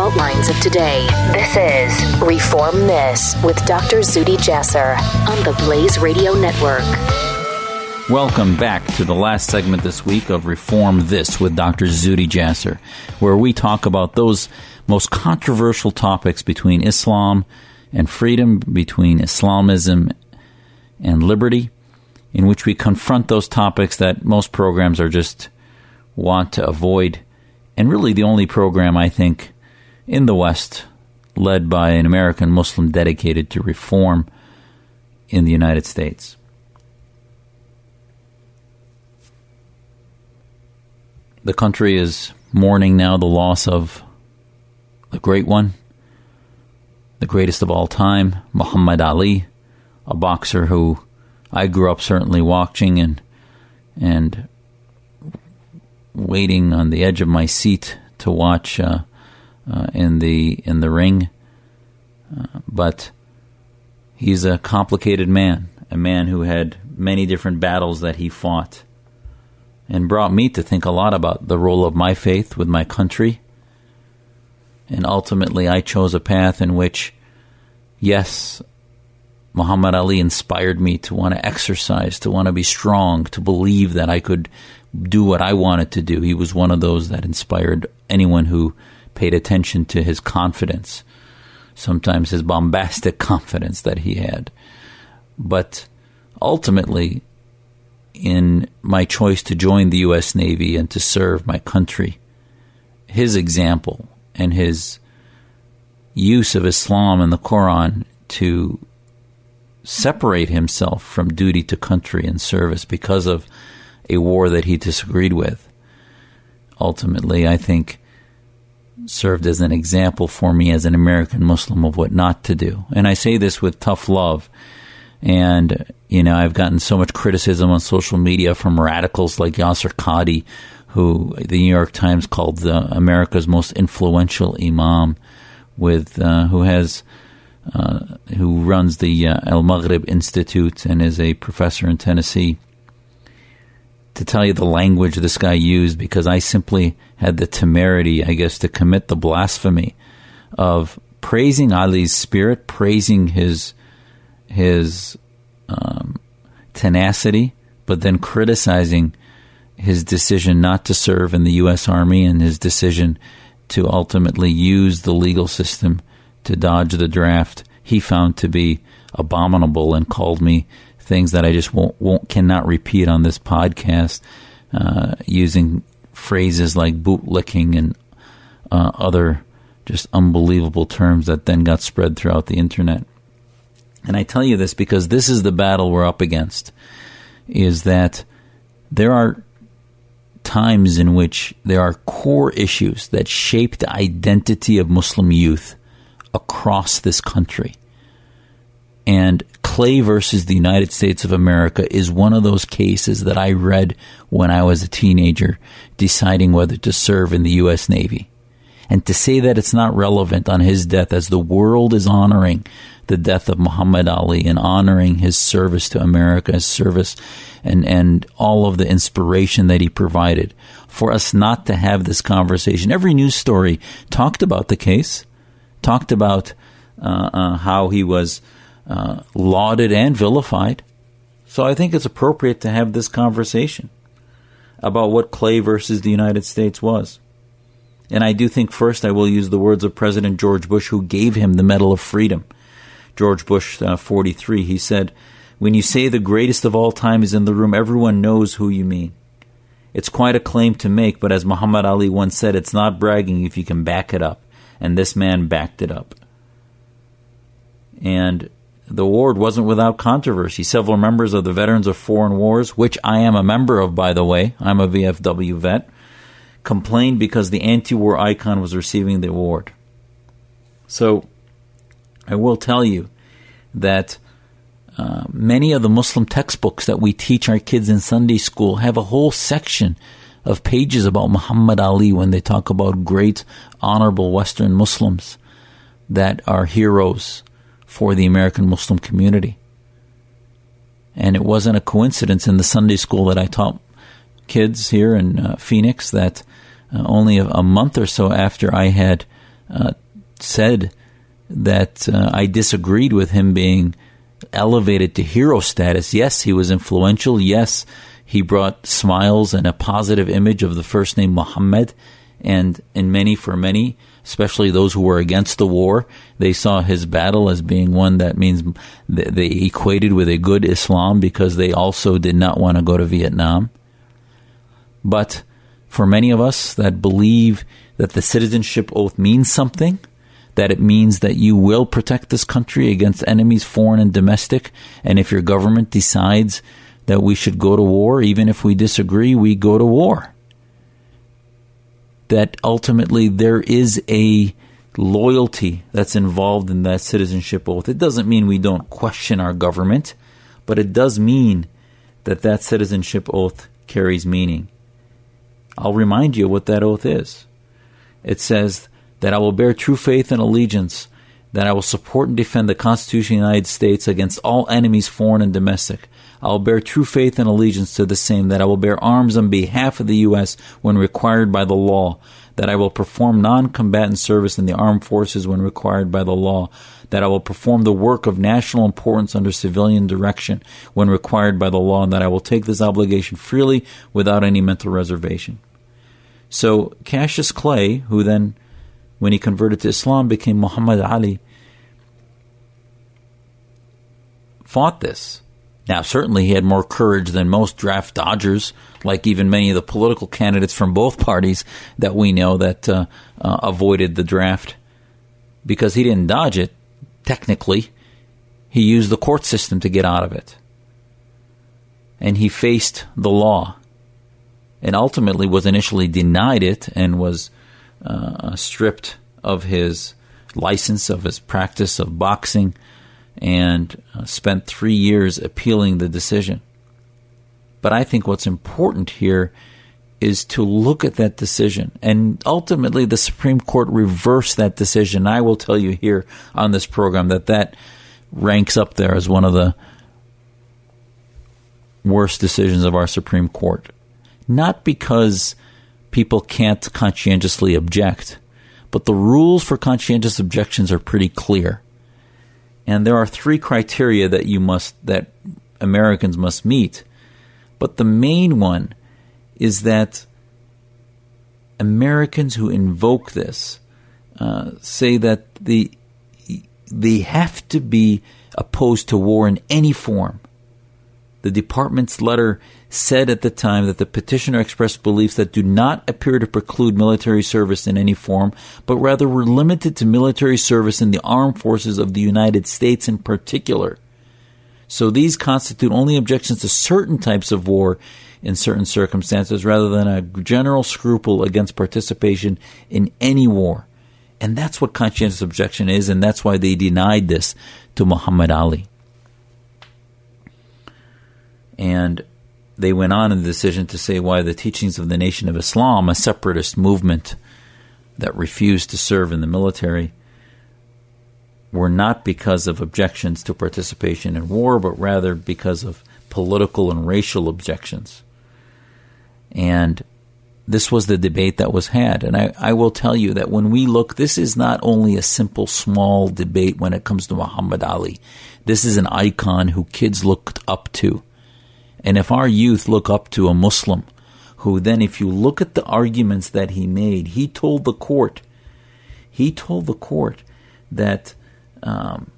fault lines of today. This is Reform This with Dr. Zuhdi Jasser on the Blaze Radio Network. Welcome back to the last segment this week of Reform This with Dr. Zuhdi Jasser, where we talk about those most controversial topics between Islam and freedom, between Islamism and liberty, in which we confront those topics that most programs are just want to avoid. And really, the only program I think in the West led by an American Muslim dedicated to reform in the United States. The country is mourning now the loss of the great one, the greatest of all time, Muhammad Ali, a boxer who I grew up certainly watching and and waiting on the edge of my seat to watch uh, uh, in the in the ring. Uh, but he's a complicated man, a man who had many different battles that he fought and brought me to think a lot about the role of my faith with my country. And ultimately, I chose a path in which, yes, Muhammad Ali inspired me to want to exercise, to want to be strong, to believe that I could do what I wanted to do. He was one of those that inspired anyone who paid attention to his confidence, sometimes his bombastic confidence that he had. But ultimately, in my choice to join the U.S. Navy and to serve my country, his example and his use of Islam and the Quran to separate himself from duty to country and service because of a war that he disagreed with, ultimately, I think, served as an example for me as an American Muslim of what not to do. And I say this with tough love and, you know, I've gotten so much criticism on social media from radicals like Yasir Qadhi, who the New York Times called the, America's most influential imam, with uh, who has uh, who runs the uh, Al Maghrib Institute and is a professor in Tennessee. To tell you the language this guy used, because I simply had the temerity, I guess, to commit the blasphemy of praising Ali's spirit, praising his his um, tenacity, but then criticizing his decision not to serve in the U.S. Army and his decision to ultimately use the legal system to dodge the draft, he found to be abominable and called me things that I just won't, won't cannot repeat on this podcast, uh, using phrases like bootlicking and uh, other just unbelievable terms that then got spread throughout the internet. And I tell you this because this is the battle we're up against is that there are times in which there are core issues that shape the identity of Muslim youth across this country. And Clay versus the United States of America is one of those cases that I read when I was a teenager deciding whether to serve in the U.S. Navy. And to say that it's not relevant on his death as the world is honoring the death of Muhammad Ali and honoring his service to America, his service and, and all of the inspiration that he provided for us not to have this conversation. Every news story talked about the case, talked about uh, uh, how he was uh, lauded and vilified. So I think it's appropriate to have this conversation about what Clay versus the United States was. And I do think first I will use the words of President George Bush, who gave him the Medal of Freedom. George Bush, uh, 43, he said, When you say the greatest of all time is in the room, everyone knows who you mean. It's quite a claim to make, but as Muhammad Ali once said, it's not bragging if you can back it up. And this man backed it up. And the award wasn't without controversy. Several members of the Veterans of Foreign Wars, which I am a member of, by the way, I'm a VFW vet, complained because the anti war icon was receiving the award. So I will tell you that uh, many of the Muslim textbooks that we teach our kids in Sunday school have a whole section of pages about Muhammad Ali when they talk about great, honorable Western Muslims that are heroes for the American Muslim community. And it wasn't a coincidence in the Sunday school that I taught kids here in uh, Phoenix that uh, only a, a, month or so after I had uh, said that uh, I disagreed with him being elevated to hero status. Yes, he was influential. Yes, he brought smiles and a positive image of the first name Muhammad. And in many, for many, especially those who were against the war, they saw his battle as being one that means they equated with a good Islam because they also did not want to go to Vietnam. But for many of us that believe that the citizenship oath means something, that it means that you will protect this country against enemies, foreign and domestic. And if your government decides that we should go to war, even if we disagree, we go to war. That ultimately there is a loyalty that's involved in that citizenship oath. It doesn't mean we don't question our government, but it does mean that that citizenship oath carries meaning. I'll remind you what that oath is. It says that I will bear true faith and allegiance, that I will support and defend the Constitution of the United States against all enemies, foreign and domestic. I will bear true faith and allegiance to the same, that I will bear arms on behalf of the U.S. when required by the law, that I will perform non combatant service in the armed forces when required by the law, that I will perform the work of national importance under civilian direction when required by the law, and that I will take this obligation freely without any mental reservation. So Cassius Clay, who then when he converted to Islam, became Muhammad Ali, fought this. Now, certainly he had more courage than most draft dodgers, like even many of the political candidates from both parties that we know that uh, uh, avoided the draft because he didn't dodge it, technically. He used the court system to get out of it. And he faced the law and ultimately was initially denied it and was uh, stripped of his license, of his practice of boxing, and uh, spent three years appealing the decision. But I think what's important here is to look at that decision. And ultimately, the Supreme Court reversed that decision. I will tell you here on this program that that ranks up there as one of the worst decisions of our Supreme Court. Not because people can't conscientiously object. But the rules for conscientious objections are pretty clear. And there are three criteria that you must that Americans must meet. But the main one is that Americans who invoke this uh, say that the they have to be opposed to war in any form. The department's letter said at the time that the petitioner expressed beliefs that do not appear to preclude military service in any form, but rather were limited to military service in the armed forces of the United States in particular. So these constitute only objections to certain types of war in certain circumstances rather than a general scruple against participation in any war. And that's what conscientious objection is, and that's why they denied this to Muhammad Ali. And they went on in the decision to say why the teachings of the Nation of Islam, a separatist movement that refused to serve in the military, were not because of objections to participation in war, but rather because of political and racial objections. And this was the debate that was had. And I, I, will tell you that when we look, this is not only a simple, small debate when it comes to Muhammad Ali. This is an icon who kids looked up to. And if our youth look up to a Muslim, who then, if you look at the arguments that he made, he told the court, he told the court that, um,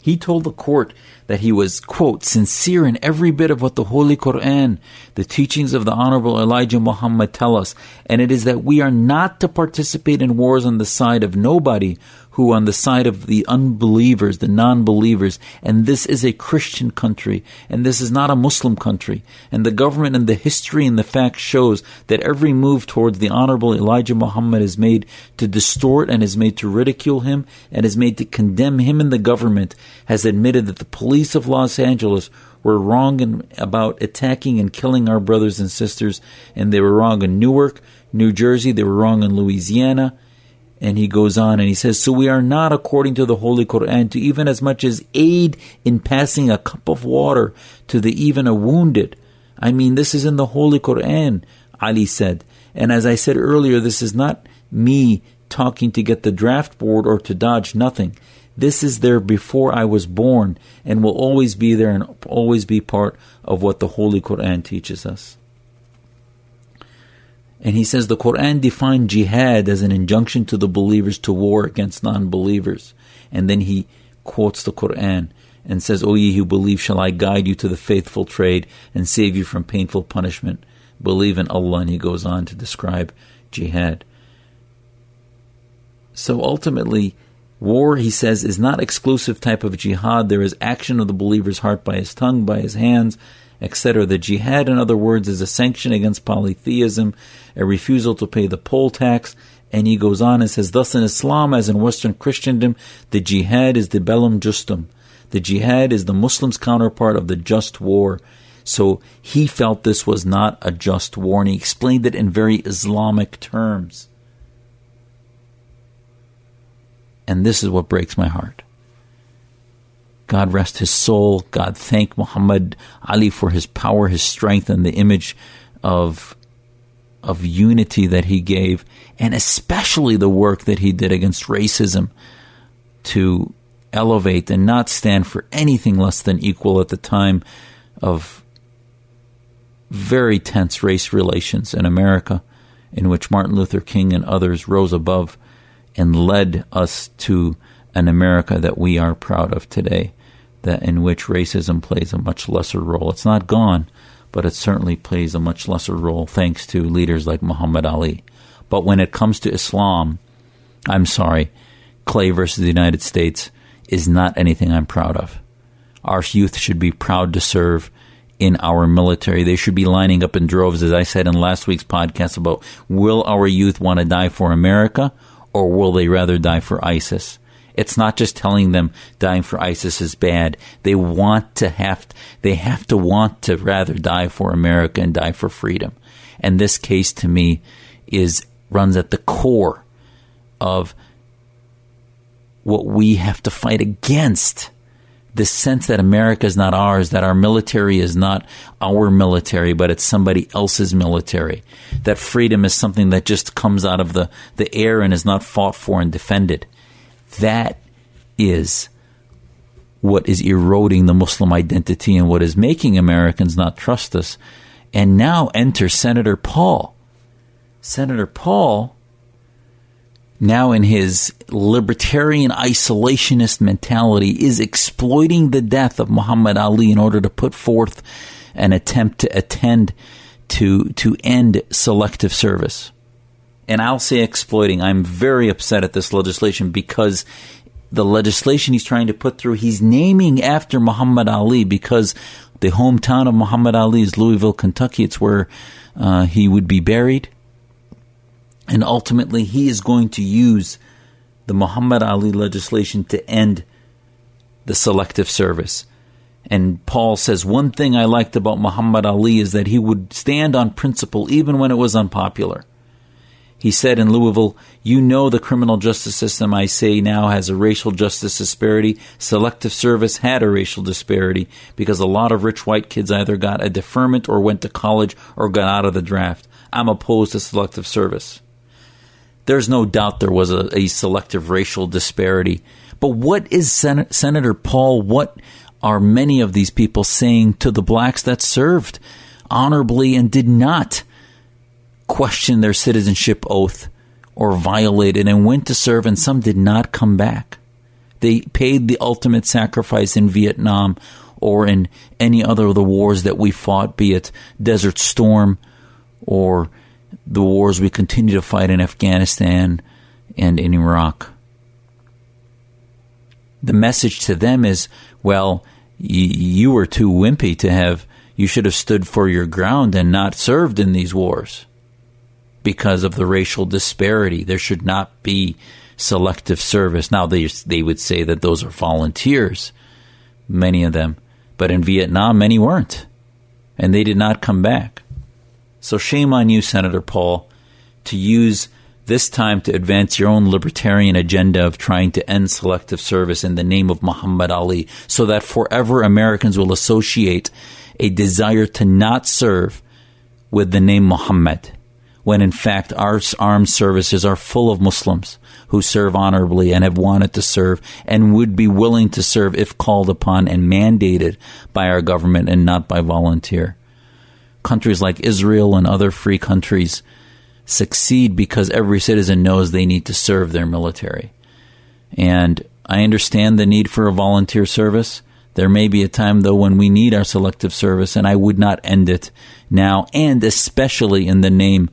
he told the court that he was, quote, sincere in every bit of what the Holy Quran, the teachings of the Honorable Elijah Muhammad tell us, and it is that we are not to participate in wars on the side of nobody who on the side of the unbelievers, the non-believers, and this is a Christian country, and this is not a Muslim country, and the government and the history and the fact shows that every move towards the Honorable Elijah Muhammad is made to distort and is made to ridicule him and is made to condemn him and the government has admitted that the police of Los Angeles were wrong in, about attacking and killing our brothers and sisters, and they were wrong in Newark, New Jersey, they were wrong in Louisiana, and he goes on and he says, So we are not, according to the Holy Quran, to even as much as aid in passing a cup of water to the even a wounded. I mean, this is in the Holy Quran, Ali said. And as I said earlier, this is not me talking to get the draft board or to dodge nothing. This is there before I was born and will always be there and always be part of what the Holy Quran teaches us. And he says the Quran defined jihad as an injunction to the believers to war against non believers. And then he quotes the Quran and says, O ye who believe, shall I guide you to the faithful trade and save you from painful punishment? Believe in Allah. And he goes on to describe jihad. So ultimately, war, he says, is not exclusive type of jihad. There is action of the believer's heart by his tongue, by his hands, etc. The jihad, in other words, is a sanction against polytheism, a refusal to pay the poll tax. And he goes on and says, Thus in Islam, as in Western Christendom, the jihad is the bellum justum. The jihad is the Muslim's counterpart of the just war. So he felt this was not a just war, and he explained it in very Islamic terms. And this is what breaks my heart. God rest his soul. God thank Muhammad Ali for his power, his strength, and the image of of unity that he gave, and especially the work that he did against racism to elevate and not stand for anything less than equal at the time of very tense race relations in America, in which Martin Luther King and others rose above and led us to an America that we are proud of today that in which racism plays a much lesser role. It's not gone, but it certainly plays a much lesser role thanks to leaders like Muhammad Ali. But when it comes to Islam, I'm sorry, Clay versus the United States is not anything I'm proud of. Our youth should be proud to serve in our military. They should be lining up in droves, as I said in last week's podcast about will our youth want to die for America or will they rather die for ISIS? It's not just telling them dying for ISIS is bad. They want to have they have to want to rather die for America and die for freedom. And this case to me is runs at the core of what we have to fight against. The sense that America is not ours, that our military is not our military, but it's somebody else's military. That freedom is something that just comes out of the, the air and is not fought for and defended. That is what is eroding the Muslim identity and what is making Americans not trust us. And now enter Senator Paul. Senator Paul, now in his libertarian isolationist mentality, is exploiting the death of Muhammad Ali in order to put forth an attempt to attend to to end selective service and I'll say exploiting. I'm very upset at this legislation because the legislation he's trying to put through, he's naming after Muhammad Ali because the hometown of Muhammad Ali is Louisville, Kentucky. It's where uh, he would be buried. And ultimately, he is going to use the Muhammad Ali legislation to end the selective service. And Paul says, One thing I liked about Muhammad Ali is that he would stand on principle even when it was unpopular. He said in Louisville, You know the criminal justice system, I say, now has a racial justice disparity. Selective service had a racial disparity because a lot of rich white kids either got a deferment or went to college or got out of the draft. I'm opposed to selective service. There's no doubt there was a, a selective racial disparity. But what is Sen- Senator Paul, what are many of these people saying to the blacks that served honorably and did not? Question their citizenship oath or violated and went to serve, and some did not come back. They paid the ultimate sacrifice in Vietnam or in any other of the wars that we fought, be it Desert Storm or the wars we continue to fight in Afghanistan and in Iraq. The message to them is well, you were too wimpy to have, you should have stood for your ground and not served in these wars because of the racial disparity. There should not be selective service. Now, they, they would say that those are volunteers, many of them. But in Vietnam, many weren't. And they did not come back. So shame on you, Senator Paul, to use this time to advance your own libertarian agenda of trying to end selective service in the name of Muhammad Ali so that forever Americans will associate a desire to not serve with the name Muhammad when in fact our armed services are full of Muslims who serve honorably and have wanted to serve and would be willing to serve if called upon and mandated by our government and not by volunteer. Countries like Israel and other free countries succeed because every citizen knows they need to serve their military. And I understand the need for a volunteer service. There may be a time, though, when we need our selective service, and I would not end it now, and especially in the name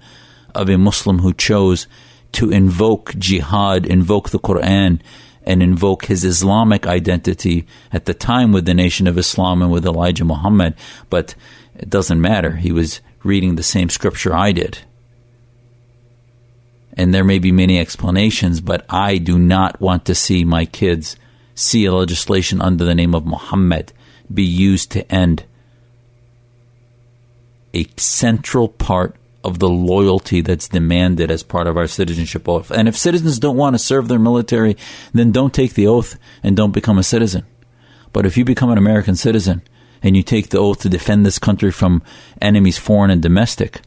of a Muslim who chose to invoke jihad, invoke the Quran, and invoke his Islamic identity at the time with the Nation of Islam and with Elijah Muhammad. But it doesn't matter. He was reading the same scripture I did. And there may be many explanations, but I do not want to see my kids see a legislation under the name of Muhammad be used to end a central part of the loyalty that's demanded as part of our citizenship oath. And if citizens don't want to serve their military, then don't take the oath and don't become a citizen. But if you become an American citizen and you take the oath to defend this country from enemies foreign and domestic,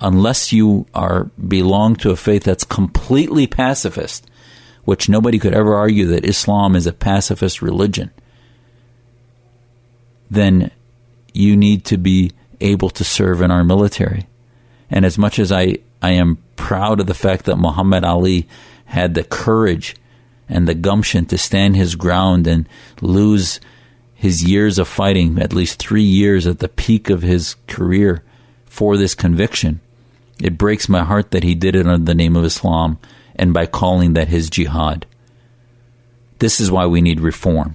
unless you are belong to a faith that's completely pacifist, which nobody could ever argue that Islam is a pacifist religion, then you need to be able to serve in our military. And as much as I, I am proud of the fact that Muhammad Ali had the courage and the gumption to stand his ground and lose his years of fighting, at least three years at the peak of his career, for this conviction. It breaks my heart that he did it under the name of Islam and by calling that his jihad. This is why we need reform.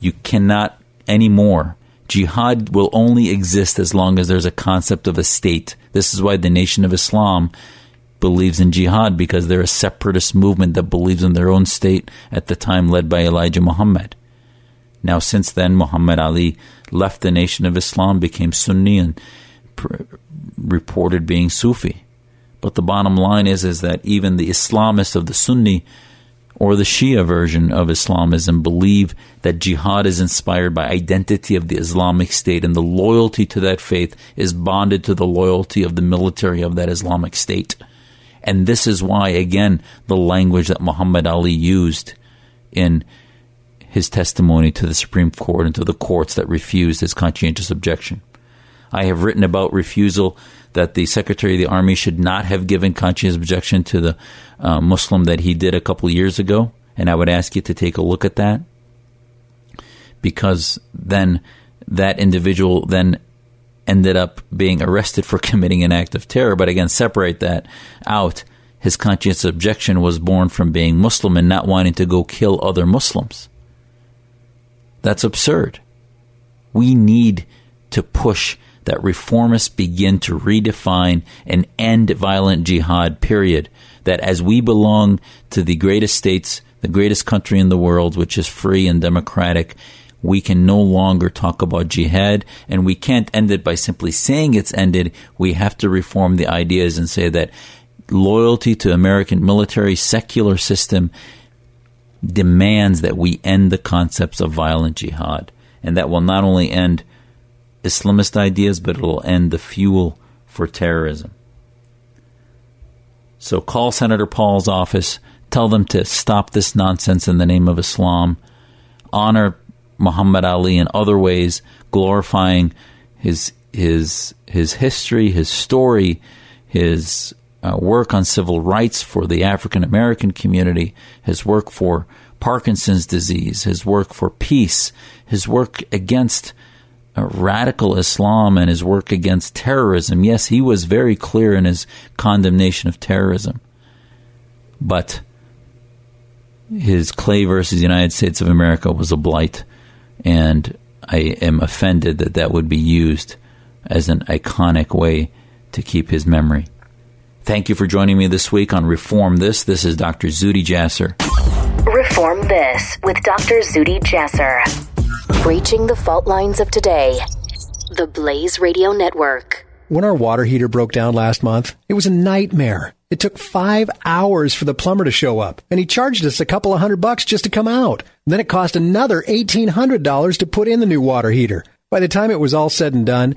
You cannot anymore. Jihad will only exist as long as there's a concept of a state. This is why the Nation of Islam believes in jihad because they're a separatist movement that believes in their own state at the time led by Elijah Muhammad. Now, since then, Muhammad Ali left the Nation of Islam, became Sunni, and pr- reported being Sufi. But the bottom line is, is that even the Islamists of the Sunni or the Shia version of Islamism believe that jihad is inspired by identity of the Islamic State and the loyalty to that faith is bonded to the loyalty of the military of that Islamic State. And this is why, again, the language that Muhammad Ali used in his testimony to the Supreme Court and to the courts that refused his conscientious objection. I have written about refusal that the Secretary of the Army should not have given conscientious objection to the uh, Muslim that he did a couple years ago, and I would ask you to take a look at that because then that individual then ended up being arrested for committing an act of terror. But again, separate that out. His conscientious objection was born from being Muslim and not wanting to go kill other Muslims. That's absurd. We need to push that reformists begin to redefine and end violent jihad, period. That as we belong to the greatest states, the greatest country in the world, which is free and democratic, we can no longer talk about jihad, and we can't end it by simply saying it's ended. We have to reform the ideas and say that loyalty to American military secular system demands that we end the concepts of violent jihad. And that will not only end Islamist ideas, but it will end the fuel for terrorism. So call Senator Paul's office, tell them to stop this nonsense in the name of Islam, honor Muhammad Ali in other ways, glorifying his his his history, his story, his uh, work on civil rights for the African American community, his work for Parkinson's disease, his work for peace, his work against Uh, radical Islam and his work against terrorism. Yes, he was very clear in his condemnation of terrorism. But his Clay versus the United States of America was a blight, and I am offended that that would be used as an iconic way to keep his memory. Thank you for joining me this week on Reform This. This is Dr. Zuhdi Jasser. Reform This with Dr. Zuhdi Jasser. Breaching the fault lines of today. The Blaze Radio Network. When our water heater broke down last month, it was a nightmare. It took five hours for the plumber to show up, and he charged us a couple of hundred bucks just to come out. Then it cost another $1,800 to put in the new water heater. By the time it was all said and done,